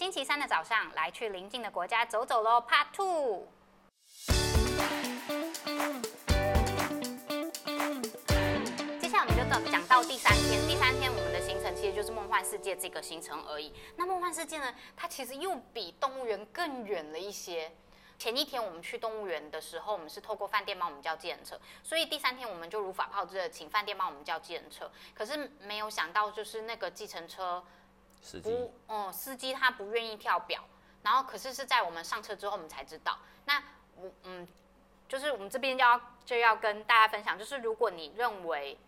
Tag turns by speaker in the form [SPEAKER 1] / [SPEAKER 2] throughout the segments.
[SPEAKER 1] 星期三的早上，来去邻近的国家走走喽，Part Two。接下来我们就到讲到第三天，第三天我们的行程其实就是梦幻世界这个行程而已。那梦幻世界呢，它其实又比动物园更远了一些。前一天我们去动物园的时候，我们是透过饭店帮我们叫计程车，所以第三天我们就如法炮制的请饭店帮我们叫计程车。可是没有想到，就是那个计程车
[SPEAKER 2] 司机，
[SPEAKER 1] 不，嗯，司机他不愿意跳表，然后可是是在我们上车之后我们才知道。那我嗯，就是我们这边要就要跟大家分享，就是如果你认为。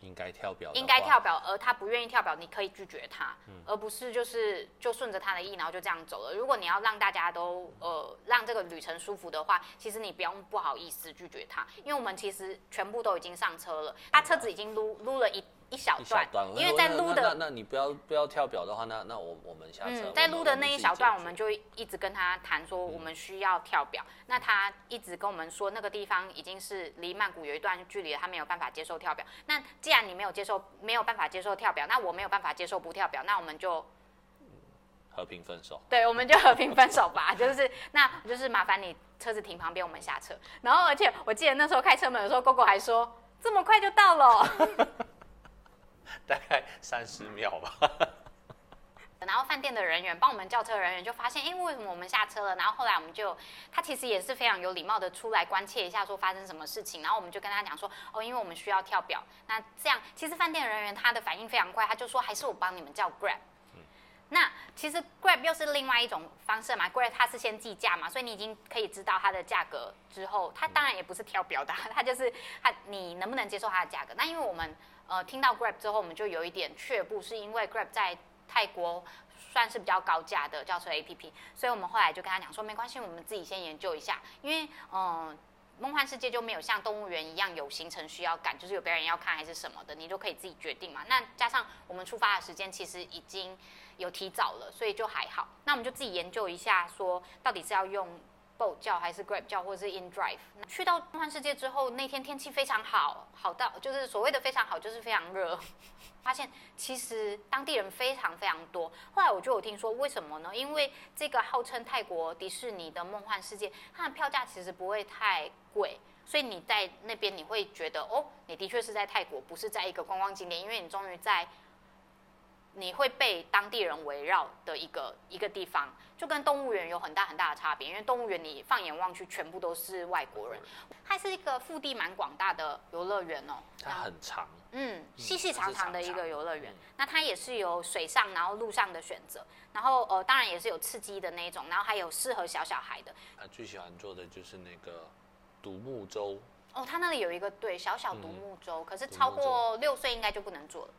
[SPEAKER 2] 应该跳表，
[SPEAKER 1] 应该跳表，而他不愿意跳表，你可以拒绝他，嗯、而不是就是就顺着他的意，然后就这样走了。如果你要让大家都呃让这个旅程舒服的话，其实你不用不好意思拒绝他，因为我们其实全部都已经上车了，他车子已经撸撸了一。一小段，
[SPEAKER 2] 小段，
[SPEAKER 1] 因为在撸的
[SPEAKER 2] 那，那，那你不要不要跳表的话，那那我我们下车。
[SPEAKER 1] 嗯，在撸的那一小段，我们就一直跟他谈说我们需要跳表。嗯、那他一直跟我们说那个地方已经是离曼谷有一段距离了，他没有办法接受跳表。那既然你没有接受，没有办法接受跳表，那我没有办法接受不跳表，那我们就
[SPEAKER 2] 和平分手。
[SPEAKER 1] 对，我们就和平分手吧。就是那就是麻烦你车子停旁边，我们下车。然后而且我记得那时候开车门的时候，狗狗还说这么快就到了。
[SPEAKER 2] 大概三十秒吧。
[SPEAKER 1] 然后饭店的人员帮我们叫车人员就发现，哎，为什么我们下车了？然后后来我们就，他其实也是非常有礼貌的出来关切一下，说发生什么事情。然后我们就跟他讲说，哦，因为我们需要跳表。那这样，其实饭店人员他的反应非常快，他就说，还是我帮你们叫 Grab。那其实 Grab 又是另外一种方式嘛，Grab 它是先计价嘛，所以你已经可以知道它的价格之后，它当然也不是跳表的，它就是它你能不能接受它的价格。那因为我们。呃，听到 Grab 之后，我们就有一点却步，是因为 Grab 在泰国算是比较高价的叫车 APP，所以我们后来就跟他讲说，没关系，我们自己先研究一下，因为嗯，梦幻世界就没有像动物园一样有行程需要赶，就是有表演要看还是什么的，你都可以自己决定嘛。那加上我们出发的时间其实已经有提早了，所以就还好。那我们就自己研究一下，说到底是要用。Bolt 叫还是 Grab 叫，或者是 InDrive。去到梦幻世界之后，那天天气非常好，好到就是所谓的非常好，就是非常热。发现其实当地人非常非常多。后来我就有听说，为什么呢？因为这个号称泰国迪士尼的梦幻世界，它的票价其实不会太贵，所以你在那边你会觉得哦，你的确是在泰国，不是在一个观光景点，因为你终于在。你会被当地人围绕的一个一个地方，就跟动物园有很大很大的差别。因为动物园你放眼望去，全部都是外国人。它是一个腹地蛮广大的游乐园哦，
[SPEAKER 2] 它很长，
[SPEAKER 1] 嗯，细细长长的一个游乐园。那它也是有水上，然后陆上的选择，然后呃，当然也是有刺激的那种，然后还有适合小小孩的。
[SPEAKER 2] 他最喜欢做的就是那个独木舟。
[SPEAKER 1] 哦，他那里有一个对小小独木舟，可是超过六岁应该就不能坐了。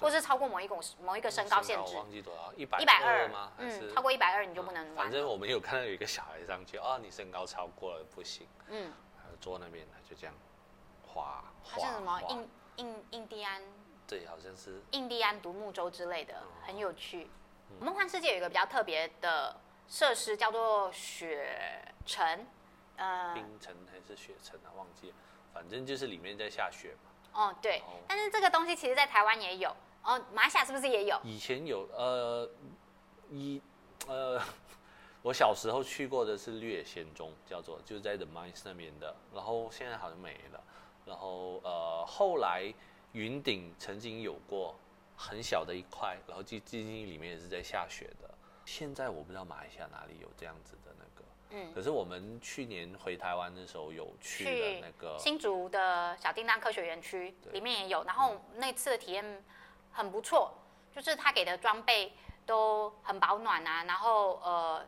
[SPEAKER 1] 或是超过某一种某一个身高限制，
[SPEAKER 2] 忘记多少，一百
[SPEAKER 1] 一百二
[SPEAKER 2] 吗？
[SPEAKER 1] 嗯，超过一百二你就不能玩。
[SPEAKER 2] 反正我们有看到有一个小孩上去，啊，你身高超过了不行。嗯，坐那边，他就这样滑滑。
[SPEAKER 1] 好像什么印印印第安？
[SPEAKER 2] 对，好像是
[SPEAKER 1] 印第安独木舟之类的，很有趣。梦幻世界有一个比较特别的设施，叫做雪城。呃，
[SPEAKER 2] 冰城还是雪城啊？忘记了，反正就是里面在下雪嘛。
[SPEAKER 1] 哦，对，但是这个东西其实在台湾也有。哦，马来西亚是不是也有？
[SPEAKER 2] 以前有，呃，一，呃，我小时候去过的是略仙踪，叫做就是在 The Mines 那边的，然后现在好像没了。然后呃，后来云顶曾经有过很小的一块，然后最最近里面也是在下雪的。现在我不知道马来西亚哪里有这样子的那个。嗯，可是我们去年回台湾的时候有去的那个
[SPEAKER 1] 新竹的小叮当科学园区，里面也有。然后那次的体验。很不错，就是他给的装备都很保暖啊，然后呃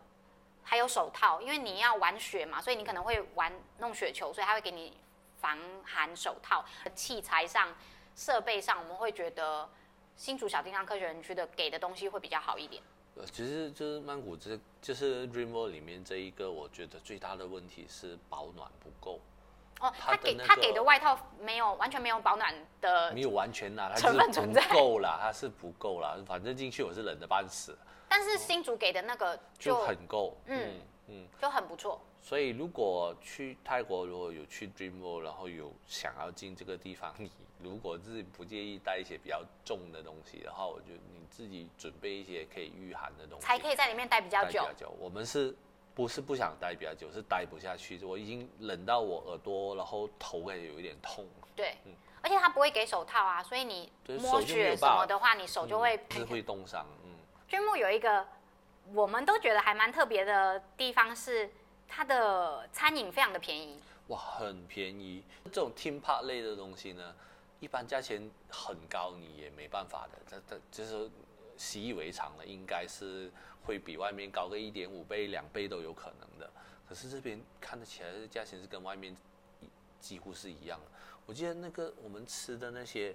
[SPEAKER 1] 还有手套，因为你要玩雪嘛，所以你可能会玩弄雪球，所以他会给你防寒手套。器材上、设备上，我们会觉得新竹小叮当科学园区的给的东西会比较好一点。
[SPEAKER 2] 呃，其实就是曼谷这就是 Dream World 里面这一个，我觉得最大的问题是保暖不够。
[SPEAKER 1] 哦，他给他给的外套没有完全没有保暖的，
[SPEAKER 2] 没有完全啦，它是不够啦，它是不够啦，反正进去我是冷的半死。
[SPEAKER 1] 但是新竹给的那个就，
[SPEAKER 2] 就很够，
[SPEAKER 1] 嗯
[SPEAKER 2] 嗯，嗯
[SPEAKER 1] 就很不错。
[SPEAKER 2] 所以如果去泰国，如果有去 Dream World，然后有想要进这个地方，你如果自己不介意带一些比较重的东西的话，我觉得你自己准备一些可以御寒的东西，
[SPEAKER 1] 才可以在里面待比较久。
[SPEAKER 2] 待比较久。我们是不是不想待比较久，是待不下去，我已经冷到我耳朵，然后头也有一点痛。
[SPEAKER 1] 对，
[SPEAKER 2] 嗯
[SPEAKER 1] 而且他不会给手套啊，所以你摸雪什么的话，你手就会、
[SPEAKER 2] 嗯、是会冻伤。嗯，
[SPEAKER 1] 君木有一个我们都觉得还蛮特别的地方是。它的餐饮非常的便宜，
[SPEAKER 2] 哇，很便宜。这种 theme park 类的东西呢，一般价钱很高，你也没办法的。这这就是习以为常了，应该是会比外面高个一点五倍、两倍都有可能的。可是这边看得起来的价钱是跟外面几乎是一样的。我记得那个我们吃的那些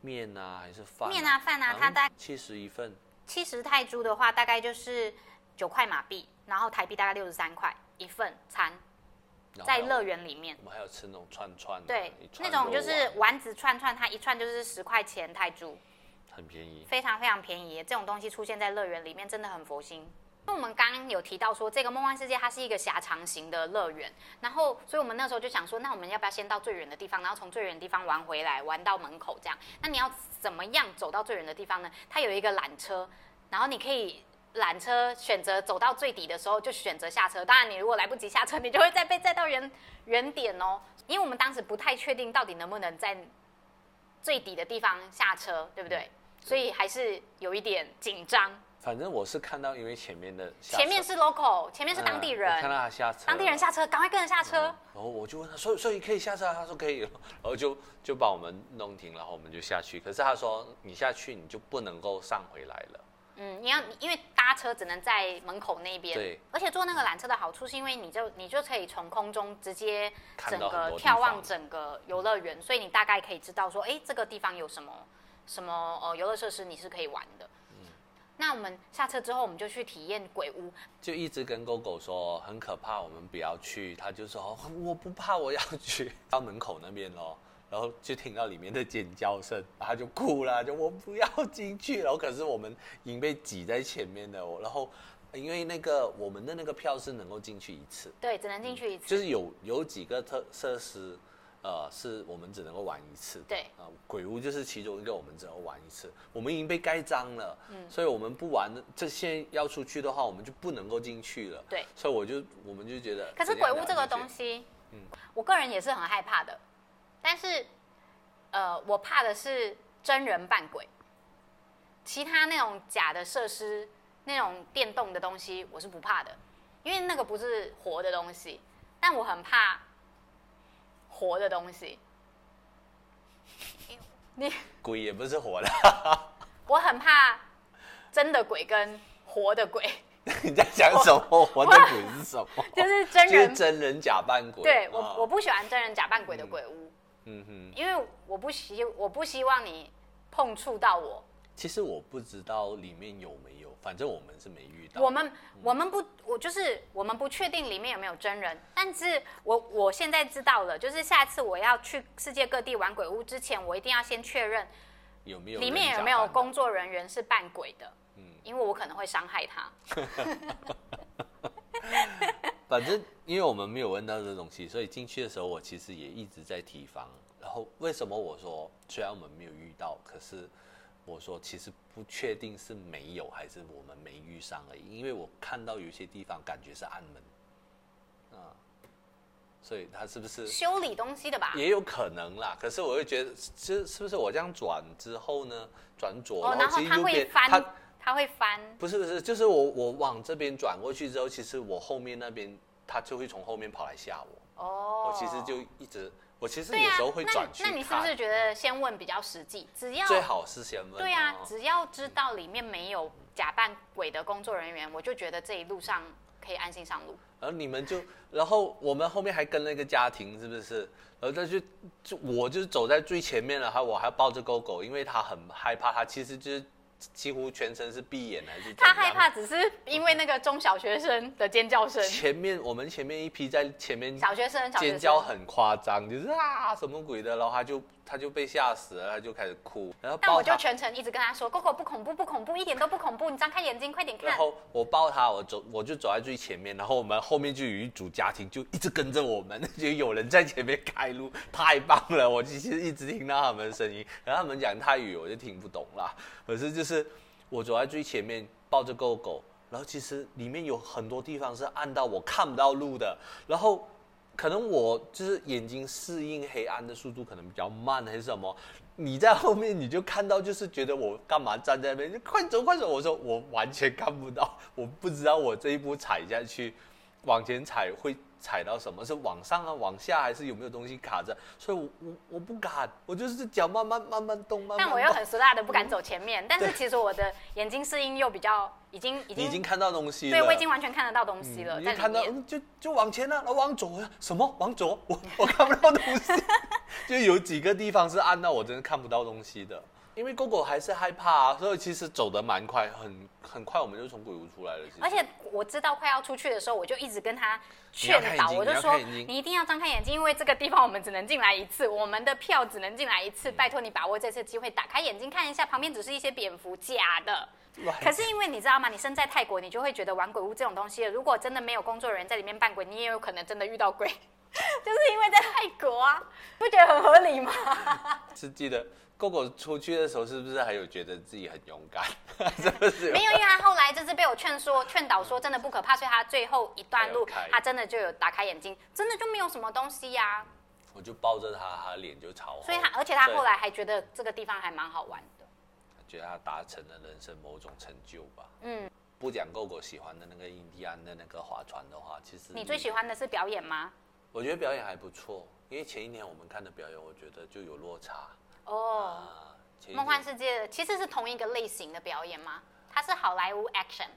[SPEAKER 2] 面啊，还是饭啊，
[SPEAKER 1] 面啊饭啊，它大概
[SPEAKER 2] 七十一份，
[SPEAKER 1] 七十泰铢的话，大概就是九块马币，然后台币大概六十三块。一份餐，在乐园里面，
[SPEAKER 2] 我们还有吃那种串串，
[SPEAKER 1] 对，那种就是丸子串串，它一串就是十块钱泰铢，
[SPEAKER 2] 很便宜，
[SPEAKER 1] 非常非常便宜。这种东西出现在乐园里面，真的很佛心。那我们刚刚有提到说，这个梦幻世界它是一个狭长型的乐园，然后，所以我们那时候就想说，那我们要不要先到最远的地方，然后从最远的地方玩回来，玩到门口这样？那你要怎么样走到最远的地方呢？它有一个缆车，然后你可以。缆车选择走到最底的时候就选择下车，当然你如果来不及下车，你就会再被载到原原点哦。因为我们当时不太确定到底能不能在最底的地方下车，对不对？所以还是有一点紧张。
[SPEAKER 2] 反正我是看到，因为前面的
[SPEAKER 1] 前面是 local，前面是当地人，
[SPEAKER 2] 嗯、看到他下车，
[SPEAKER 1] 当地人下车，赶快跟着下车。
[SPEAKER 2] 嗯、然后我就问他，所以所以可以下车啊？他说可以，然后就就把我们弄停，然后我们就下去。可是他说你下去你就不能够上回来了。
[SPEAKER 1] 嗯，你要因为搭车只能在门口那边，
[SPEAKER 2] 对，
[SPEAKER 1] 而且坐那个缆车的好处是因为你就你就可以从空中直接整个眺望整个游乐园，所以你大概可以知道说，哎，这个地方有什么什么呃游乐设施你是可以玩的。嗯，那我们下车之后，我们就去体验鬼屋，就
[SPEAKER 2] 一直跟狗狗说很可怕，我们不要去，他就说我不怕，我要去 到门口那边咯。然后就听到里面的尖叫声，他就哭了，就我不要进去。然后可是我们已经被挤在前面的，然后因为那个我们的那个票是能够进去一次，
[SPEAKER 1] 对，只能进去一次。
[SPEAKER 2] 就是有有几个特设施，呃，是我们只能够玩一次。
[SPEAKER 1] 对，
[SPEAKER 2] 啊、呃，鬼屋就是其中一个，我们只能够玩一次。我们已经被盖章了，嗯，所以我们不玩。这些要出去的话，我们就不能够进去了。
[SPEAKER 1] 对，
[SPEAKER 2] 所以我就我们就觉得，
[SPEAKER 1] 可是鬼屋这个东西，嗯，我个人也是很害怕的。但是，呃，我怕的是真人扮鬼，其他那种假的设施、那种电动的东西，我是不怕的，因为那个不是活的东西。但我很怕活的东西。你
[SPEAKER 2] 鬼也不是活的。
[SPEAKER 1] 我很怕真的鬼跟活的鬼。
[SPEAKER 2] 你在讲什么？活的鬼是什么？
[SPEAKER 1] 就是真人，
[SPEAKER 2] 就是真人假扮鬼。
[SPEAKER 1] 对我，我不喜欢真人假扮鬼的鬼屋。
[SPEAKER 2] 嗯哼，
[SPEAKER 1] 因为我不希我不希望你碰触到我。
[SPEAKER 2] 其实我不知道里面有没有，反正我们是没遇到。
[SPEAKER 1] 我们我们不，我就是我们不确定里面有没有真人，但是我我现在知道了，就是下次我要去世界各地玩鬼屋之前，我一定要先确认
[SPEAKER 2] 有没有
[SPEAKER 1] 里面有没有工作人员是扮鬼的。嗯因为我可能会伤害他。
[SPEAKER 2] 反正因为我们没有问到这东西，所以进去的时候我其实也一直在提防。然后为什么我说虽然我们没有遇到，可是我说其实不确定是没有还是我们没遇上而已。因为我看到有些地方感觉是暗门，啊，所以他是不是
[SPEAKER 1] 修理东西的吧？
[SPEAKER 2] 也有可能啦。可是我会觉得，是是不是我这样转之后呢？转左，
[SPEAKER 1] 哦，然后他会翻。他会翻，
[SPEAKER 2] 不是不是，就是我我往这边转过去之后，其实我后面那边他就会从后面跑来吓我。哦，我其实就一直，我其实有时候会转去。
[SPEAKER 1] 那你是不是觉得先问比较实际？只要
[SPEAKER 2] 最好是先问。
[SPEAKER 1] 对啊，只要知道里面没有假扮鬼的工作人员，我就觉得这一路上可以安心上路。
[SPEAKER 2] 然后你们就，然后我们后面还跟了一个家庭，是不是？然后他就就我就是走在最前面了，还我还抱着狗狗，因为他很害怕，他其实就是。几乎全程是闭眼还是？
[SPEAKER 1] 他害怕只是因为那个中小学生的尖叫声。
[SPEAKER 2] 前面我们前面一批在前面，
[SPEAKER 1] 小学生
[SPEAKER 2] 尖叫很夸张，就是啊什么鬼的，然后他就他就被吓死了，他就开始哭。然后
[SPEAKER 1] 但我就全程一直跟他说：“Gogo 不恐怖，不恐怖，一点都不恐怖，你张开眼睛，快点看。”
[SPEAKER 2] 然后我抱他，我走，我就走在最前面，然后我们后面就有一组家庭就一直跟着我们，就有人在前面开路，太棒了！我其实一直听到他们的声音，然后他们讲泰语我就听不懂啦。可是就是我走在最前面抱着 Gogo，然后其实里面有很多地方是暗到我看不到路的，然后。可能我就是眼睛适应黑暗的速度可能比较慢还是什么？你在后面你就看到，就是觉得我干嘛站在那边？就快走快走！我说我完全看不到，我不知道我这一步踩下去，往前踩会。踩到什么是往上啊，往下还是有没有东西卡着？所以我，我我我不敢，我就是脚慢慢慢慢动，慢慢。
[SPEAKER 1] 但我又很实辣的不敢走前面，嗯、但是其实我的眼睛适应又比较已经已经
[SPEAKER 2] 已经看到东西了，
[SPEAKER 1] 对，我已经完全看得到东西了。
[SPEAKER 2] 嗯、你看到就就往前了，然后往左呀？什么往左？我 我看不到东西，就有几个地方是暗到我真的看不到东西的。因为 Gogo 还是害怕啊，所以其实走得蛮快，很很快我们就从鬼屋出来了。
[SPEAKER 1] 而且我知道快要出去的时候，我就一直跟他劝导，我就说你，你一定要张开眼睛，因为这个地方我们只能进来一次，我们的票只能进来一次，拜托你把握这次机会，打开眼睛看一下，旁边只是一些蝙蝠，假的。可是因为你知道吗？你身在泰国，你就会觉得玩鬼屋这种东西，如果真的没有工作人员在里面扮鬼，你也有可能真的遇到鬼，就是因为在泰国啊，不觉得很合理吗？
[SPEAKER 2] 是记得。Gogo 出去的时候，是不是还有觉得自己很勇敢？是不是？
[SPEAKER 1] 没有，因为他后来就是被我劝说、劝导说真的不可怕，所以他最后一段路他真的就有打开眼睛，真的就没有什么东西呀、啊。
[SPEAKER 2] 我就抱着他，他脸就朝。
[SPEAKER 1] 所以他，而且他后来还觉得这个地方还蛮好玩的。
[SPEAKER 2] 觉得他达成了人生某种成就吧。嗯。不讲 Gogo 喜欢的那个印第安的那个划船的话，其实
[SPEAKER 1] 你最喜欢的是表演吗？
[SPEAKER 2] 我觉得表演还不错，因为前一年我们看的表演，我觉得就有落差。
[SPEAKER 1] 哦，梦、oh, 幻世界其实是同一个类型的表演吗？它是好莱坞 action，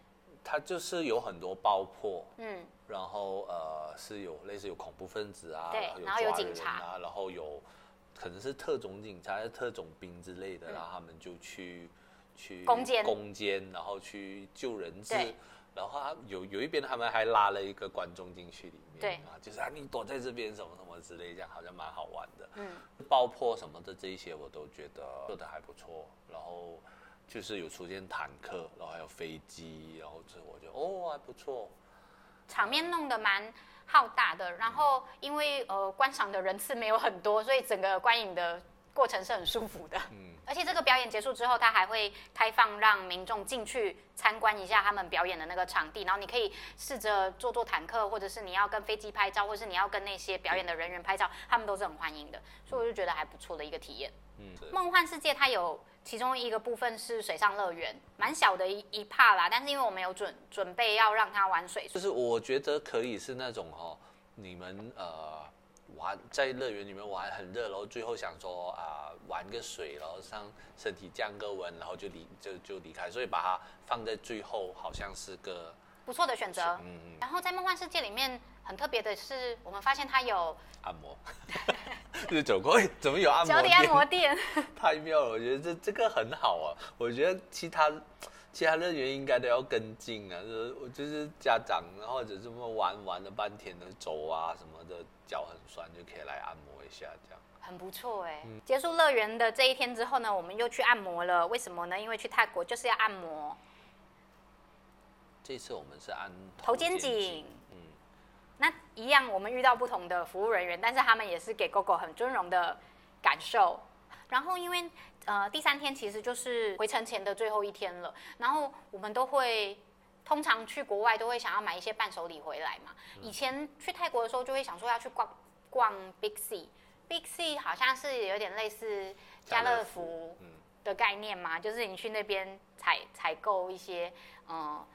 [SPEAKER 2] 它就是有很多爆破，嗯，然后呃是有类似有恐怖分子啊，
[SPEAKER 1] 对，然后有警察啊，
[SPEAKER 2] 然后有可能是特种警察、特种兵之类的，嗯、然后他们就去去攻坚攻坚，然后去救人质。然后他有有一边他们还拉了一个观众进去里面，对啊，就是啊你躲在这边什么什么之类，这样好像蛮好玩的。嗯，爆破什么的这一些我都觉得做的还不错。然后就是有出现坦克，然后还有飞机，然后这我觉得哦还不错。
[SPEAKER 1] 场面弄得蛮浩大的，然后因为呃观赏的人次没有很多，所以整个观影的过程是很舒服的。嗯。而且这个表演结束之后，他还会开放让民众进去参观一下他们表演的那个场地，然后你可以试着坐坐坦克，或者是你要跟飞机拍照，或者是你要跟那些表演的人员拍照，他们都是很欢迎的，所以我就觉得还不错的一个体验。嗯，梦幻世界它有其中一个部分是水上乐园，蛮小的一一 part 啦，但是因为我们有准准备要让他玩水，
[SPEAKER 2] 就是我觉得可以是那种哦，你们呃。玩在乐园里面玩很热，然后最后想说啊、呃、玩个水，然后让身体降个温，然后就离就就离开，所以把它放在最后，好像是个
[SPEAKER 1] 不错的选择。嗯嗯。然后在梦幻世界里面很特别的是，我们发现它有
[SPEAKER 2] 按摩，就是走过，怎么有按摩？
[SPEAKER 1] 脚底按摩店，
[SPEAKER 2] 太妙了！我觉得这这个很好啊，我觉得其他。其他乐园应该都要跟进啊，就是我就是家长，或者这么玩玩了半天的走啊什么的，脚很酸就可以来按摩一下，这样
[SPEAKER 1] 很不错哎。嗯、结束乐园的这一天之后呢，我们又去按摩了。为什么呢？因为去泰国就是要按摩。
[SPEAKER 2] 这次我们是按
[SPEAKER 1] 头肩颈，嗯，那一样我们遇到不同的服务人员，但是他们也是给 Gogo 很尊荣的感受。然后因为呃第三天其实就是回程前的最后一天了，然后我们都会通常去国外都会想要买一些伴手礼回来嘛。以前去泰国的时候就会想说要去逛逛 Big C，Big C 好像是有点类似家乐福的概念嘛，就是你去那边采采购一些嗯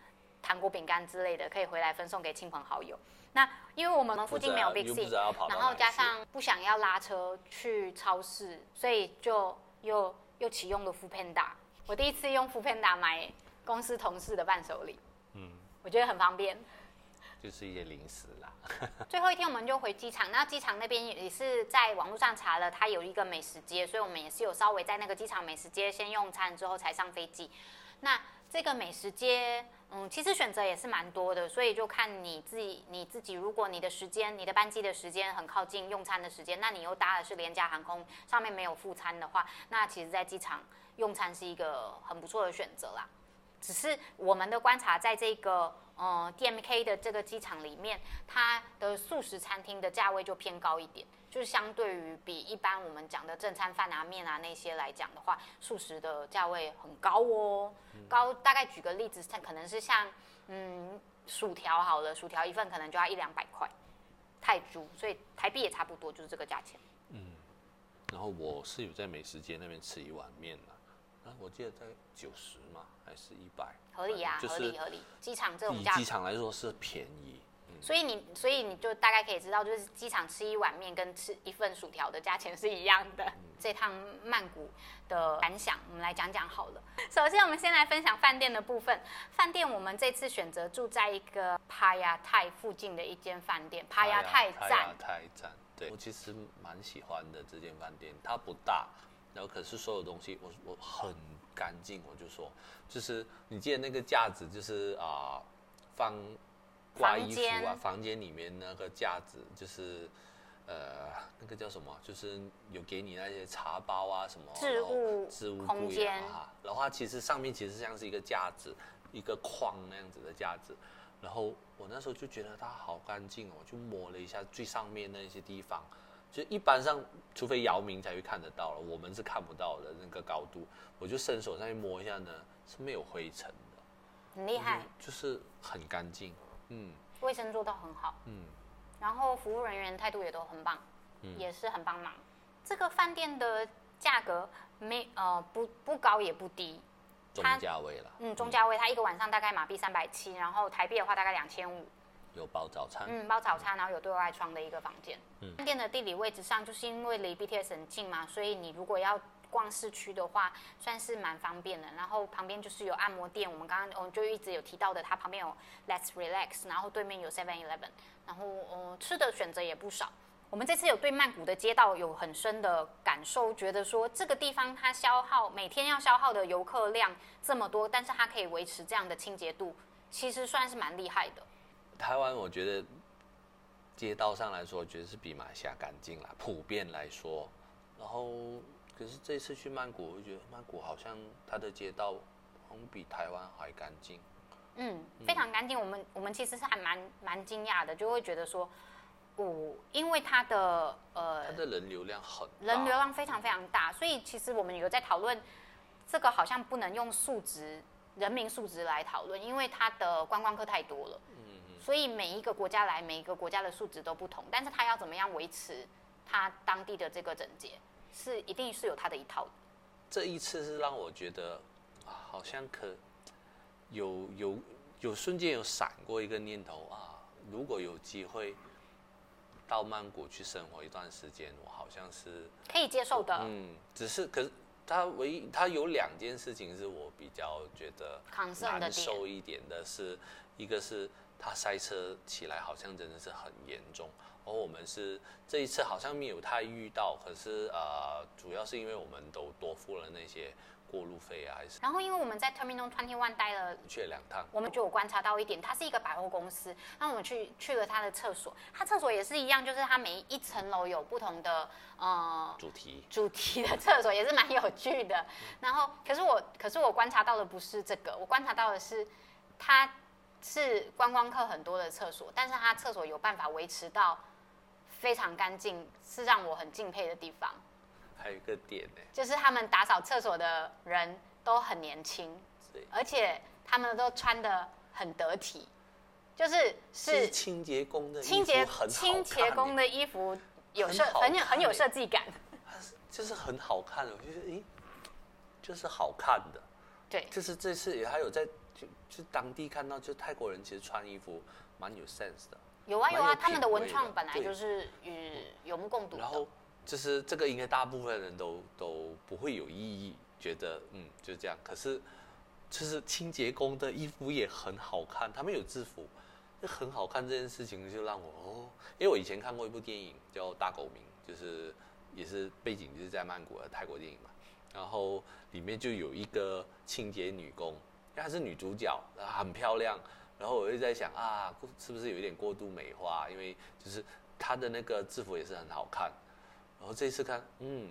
[SPEAKER 1] 糖果饼干之类的，可以回来分送给亲朋好友。那因为我们附近没有 Big C，然后加上不想要拉车去超市，所以就又又启用了 Foodpanda。我第一次用 Foodpanda 买公司同事的伴手礼，嗯，我觉得很方便，
[SPEAKER 2] 就是一些零食啦。
[SPEAKER 1] 最后一天我们就回机场，那机场那边也是在网络上查了，它有一个美食街，所以我们也是有稍微在那个机场美食街先用餐之后才上飞机。那这个美食街嗯，其实选择也是蛮多的，所以就看你自己，你自己如果你的时间，你的班机的时间很靠近用餐的时间，那你又搭的是廉价航空，上面没有副餐的话，那其实在机场用餐是一个很不错的选择啦。只是我们的观察，在这个呃 DMK 的这个机场里面，它的素食餐厅的价位就偏高一点。就是相对于比一般我们讲的正餐饭啊、面啊那些来讲的话，素食的价位很高哦，高大概举个例子，它可能是像嗯薯条好了，薯条一份可能就要一两百块泰铢，所以台币也差不多就是这个价钱。
[SPEAKER 2] 嗯，然后我是有在美食街那边吃一碗面的，啊，我记得在九十嘛，还是一百？
[SPEAKER 1] 合理呀、啊，合理合理。机场这种
[SPEAKER 2] 以机场来说是便宜。
[SPEAKER 1] 所以你，所以你就大概可以知道，就是机场吃一碗面跟吃一份薯条的价钱是一样的。嗯、这趟曼谷的感想，我们来讲讲好了。首先，我们先来分享饭店的部分。饭店，我们这次选择住在一个帕亚泰附近的一间饭店，帕亚泰站。帕亚
[SPEAKER 2] 泰站，对，我其实蛮喜欢的这间饭店，它不大，然后可是所有东西我我很干净，我就说，就是你记得那个架子，就是啊、呃、放。挂衣服啊，房间里面那个架子就是，呃，那个叫什么？就是有给你那些茶包啊什么，
[SPEAKER 1] 置物
[SPEAKER 2] 置物
[SPEAKER 1] 空间
[SPEAKER 2] 哈。然后它其实上面其实像是一个架子，一个框那样子的架子。然后我那时候就觉得它好干净哦，就摸了一下最上面那些地方，就一般上除非姚明才会看得到了，我们是看不到的那个高度。我就伸手上去摸一下呢，是没有灰尘的，
[SPEAKER 1] 很厉害，
[SPEAKER 2] 就是很干净。嗯，
[SPEAKER 1] 卫生做到很好。嗯，然后服务人员态度也都很棒，嗯，也是很帮忙。这个饭店的价格没呃不不高也不低，
[SPEAKER 2] 中价位了。
[SPEAKER 1] 嗯，中价位，它一个晚上大概马币三百七，然后台币的话大概两千五。
[SPEAKER 2] 有包早餐。
[SPEAKER 1] 嗯，包早餐，然后有对外窗的一个房间。嗯，饭店的地理位置上就是因为离 BTS 很近嘛，所以你如果要。逛市区的话，算是蛮方便的。然后旁边就是有按摩店，我们刚刚我们就一直有提到的，它旁边有 Let's Relax，然后对面有 Seven Eleven，然后呃吃的选择也不少。我们这次有对曼谷的街道有很深的感受，觉得说这个地方它消耗每天要消耗的游客量这么多，但是它可以维持这样的清洁度，其实算是蛮厉害的。
[SPEAKER 2] 台湾我觉得街道上来说，我觉得是比马来西亚干净啦，普遍来说，然后。可是这次去曼谷，我觉得曼谷好像它的街道好像比台湾还干净。
[SPEAKER 1] 嗯，非常干净。我们我们其实是还蛮蛮惊讶的，就会觉得说，哦，因为它的呃，
[SPEAKER 2] 它的人流量很大，
[SPEAKER 1] 人流量非常非常大，所以其实我们有在讨论，这个好像不能用数值人民数值来讨论，因为它的观光客太多了。嗯嗯。所以每一个国家来，每一个国家的数值都不同，但是它要怎么样维持它当地的这个整洁？是一定是有他的一套的。
[SPEAKER 2] 这一次是让我觉得，好像可有有有瞬间有闪过一个念头啊，如果有机会到曼谷去生活一段时间，我好像是
[SPEAKER 1] 可以接受的。
[SPEAKER 2] 嗯，只是可是他唯一他有两件事情是我比较觉得难受一点的是，是一个是他塞车起来好像真的是很严重。而我们是这一次好像没有太遇到，可是呃，主要是因为我们都多付了那些过路费啊，还是。
[SPEAKER 1] 然后因为我们在 Terminal Twenty One 待了
[SPEAKER 2] 去了两趟，
[SPEAKER 1] 我们就有观察到一点，它是一个百货公司。那我们去去了它的厕所，它厕所也是一样，就是它每一层楼有不同的呃
[SPEAKER 2] 主题
[SPEAKER 1] 主题的厕所，也是蛮有趣的。然后可是我可是我观察到的不是这个，我观察到的是它是观光客很多的厕所，但是它厕所有办法维持到。非常干净，是让我很敬佩的地方。
[SPEAKER 2] 还有一个点呢，
[SPEAKER 1] 就是他们打扫厕所的人都很年轻，而且他们都穿的很得体，就是是，
[SPEAKER 2] 是清洁工的
[SPEAKER 1] 清洁清洁工的衣服有设很有很有设计感，
[SPEAKER 2] 就是很好看的，我觉得诶，就是好看的。
[SPEAKER 1] 对，
[SPEAKER 2] 就是这次也还有在就就当地看到，就泰国人其实穿衣服蛮有 sense 的。
[SPEAKER 1] 有啊有啊，他们的文创本来就是与有目共睹。
[SPEAKER 2] 然后就是这个，应该大部分人都都不会有异议，觉得嗯就这样。可是就是清洁工的衣服也很好看，他们有制服，就很好看。这件事情就让我哦，因为我以前看过一部电影叫《大狗名》，就是也是背景就是在曼谷的泰国电影嘛。然后里面就有一个清洁女工，因为她是女主角，很漂亮。然后我就在想啊，是不是有一点过度美化？因为就是他的那个制服也是很好看。然后这次看，嗯，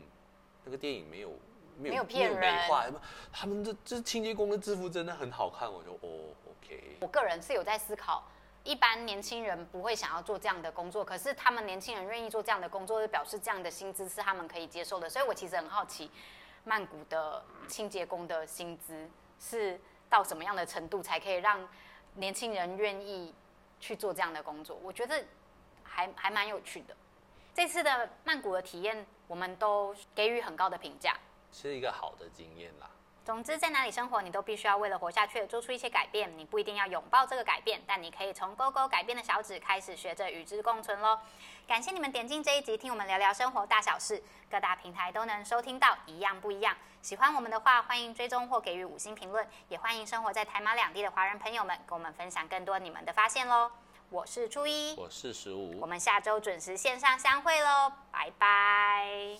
[SPEAKER 2] 那个电影没有没有
[SPEAKER 1] 没有骗人，
[SPEAKER 2] 美化，他们的这清洁工的制服真的很好看。我就哦，OK。
[SPEAKER 1] 我个人是有在思考，一般年轻人不会想要做这样的工作，可是他们年轻人愿意做这样的工作，就表示这样的薪资是他们可以接受的。所以我其实很好奇，曼谷的清洁工的薪资是到什么样的程度才可以让年轻人愿意去做这样的工作？我觉得还还蛮有趣的。这次的曼谷的体验，我们都给予很高的评价，
[SPEAKER 2] 是一个好的经验啦。
[SPEAKER 1] 总之，在哪里生活，你都必须要为了活下去做出一些改变。你不一定要拥抱这个改变，但你可以从勾勾改变的小指开始，学着与之共存喽。感谢你们点进这一集，听我们聊聊生活大小事，各大平台都能收听到，一样不一样。喜欢我们的话，欢迎追踪或给予五星评论，也欢迎生活在台马两地的华人朋友们跟我们分享更多你们的发现喽。我是初一，
[SPEAKER 2] 我是十五，
[SPEAKER 1] 我们下周准时线上相会喽，拜拜。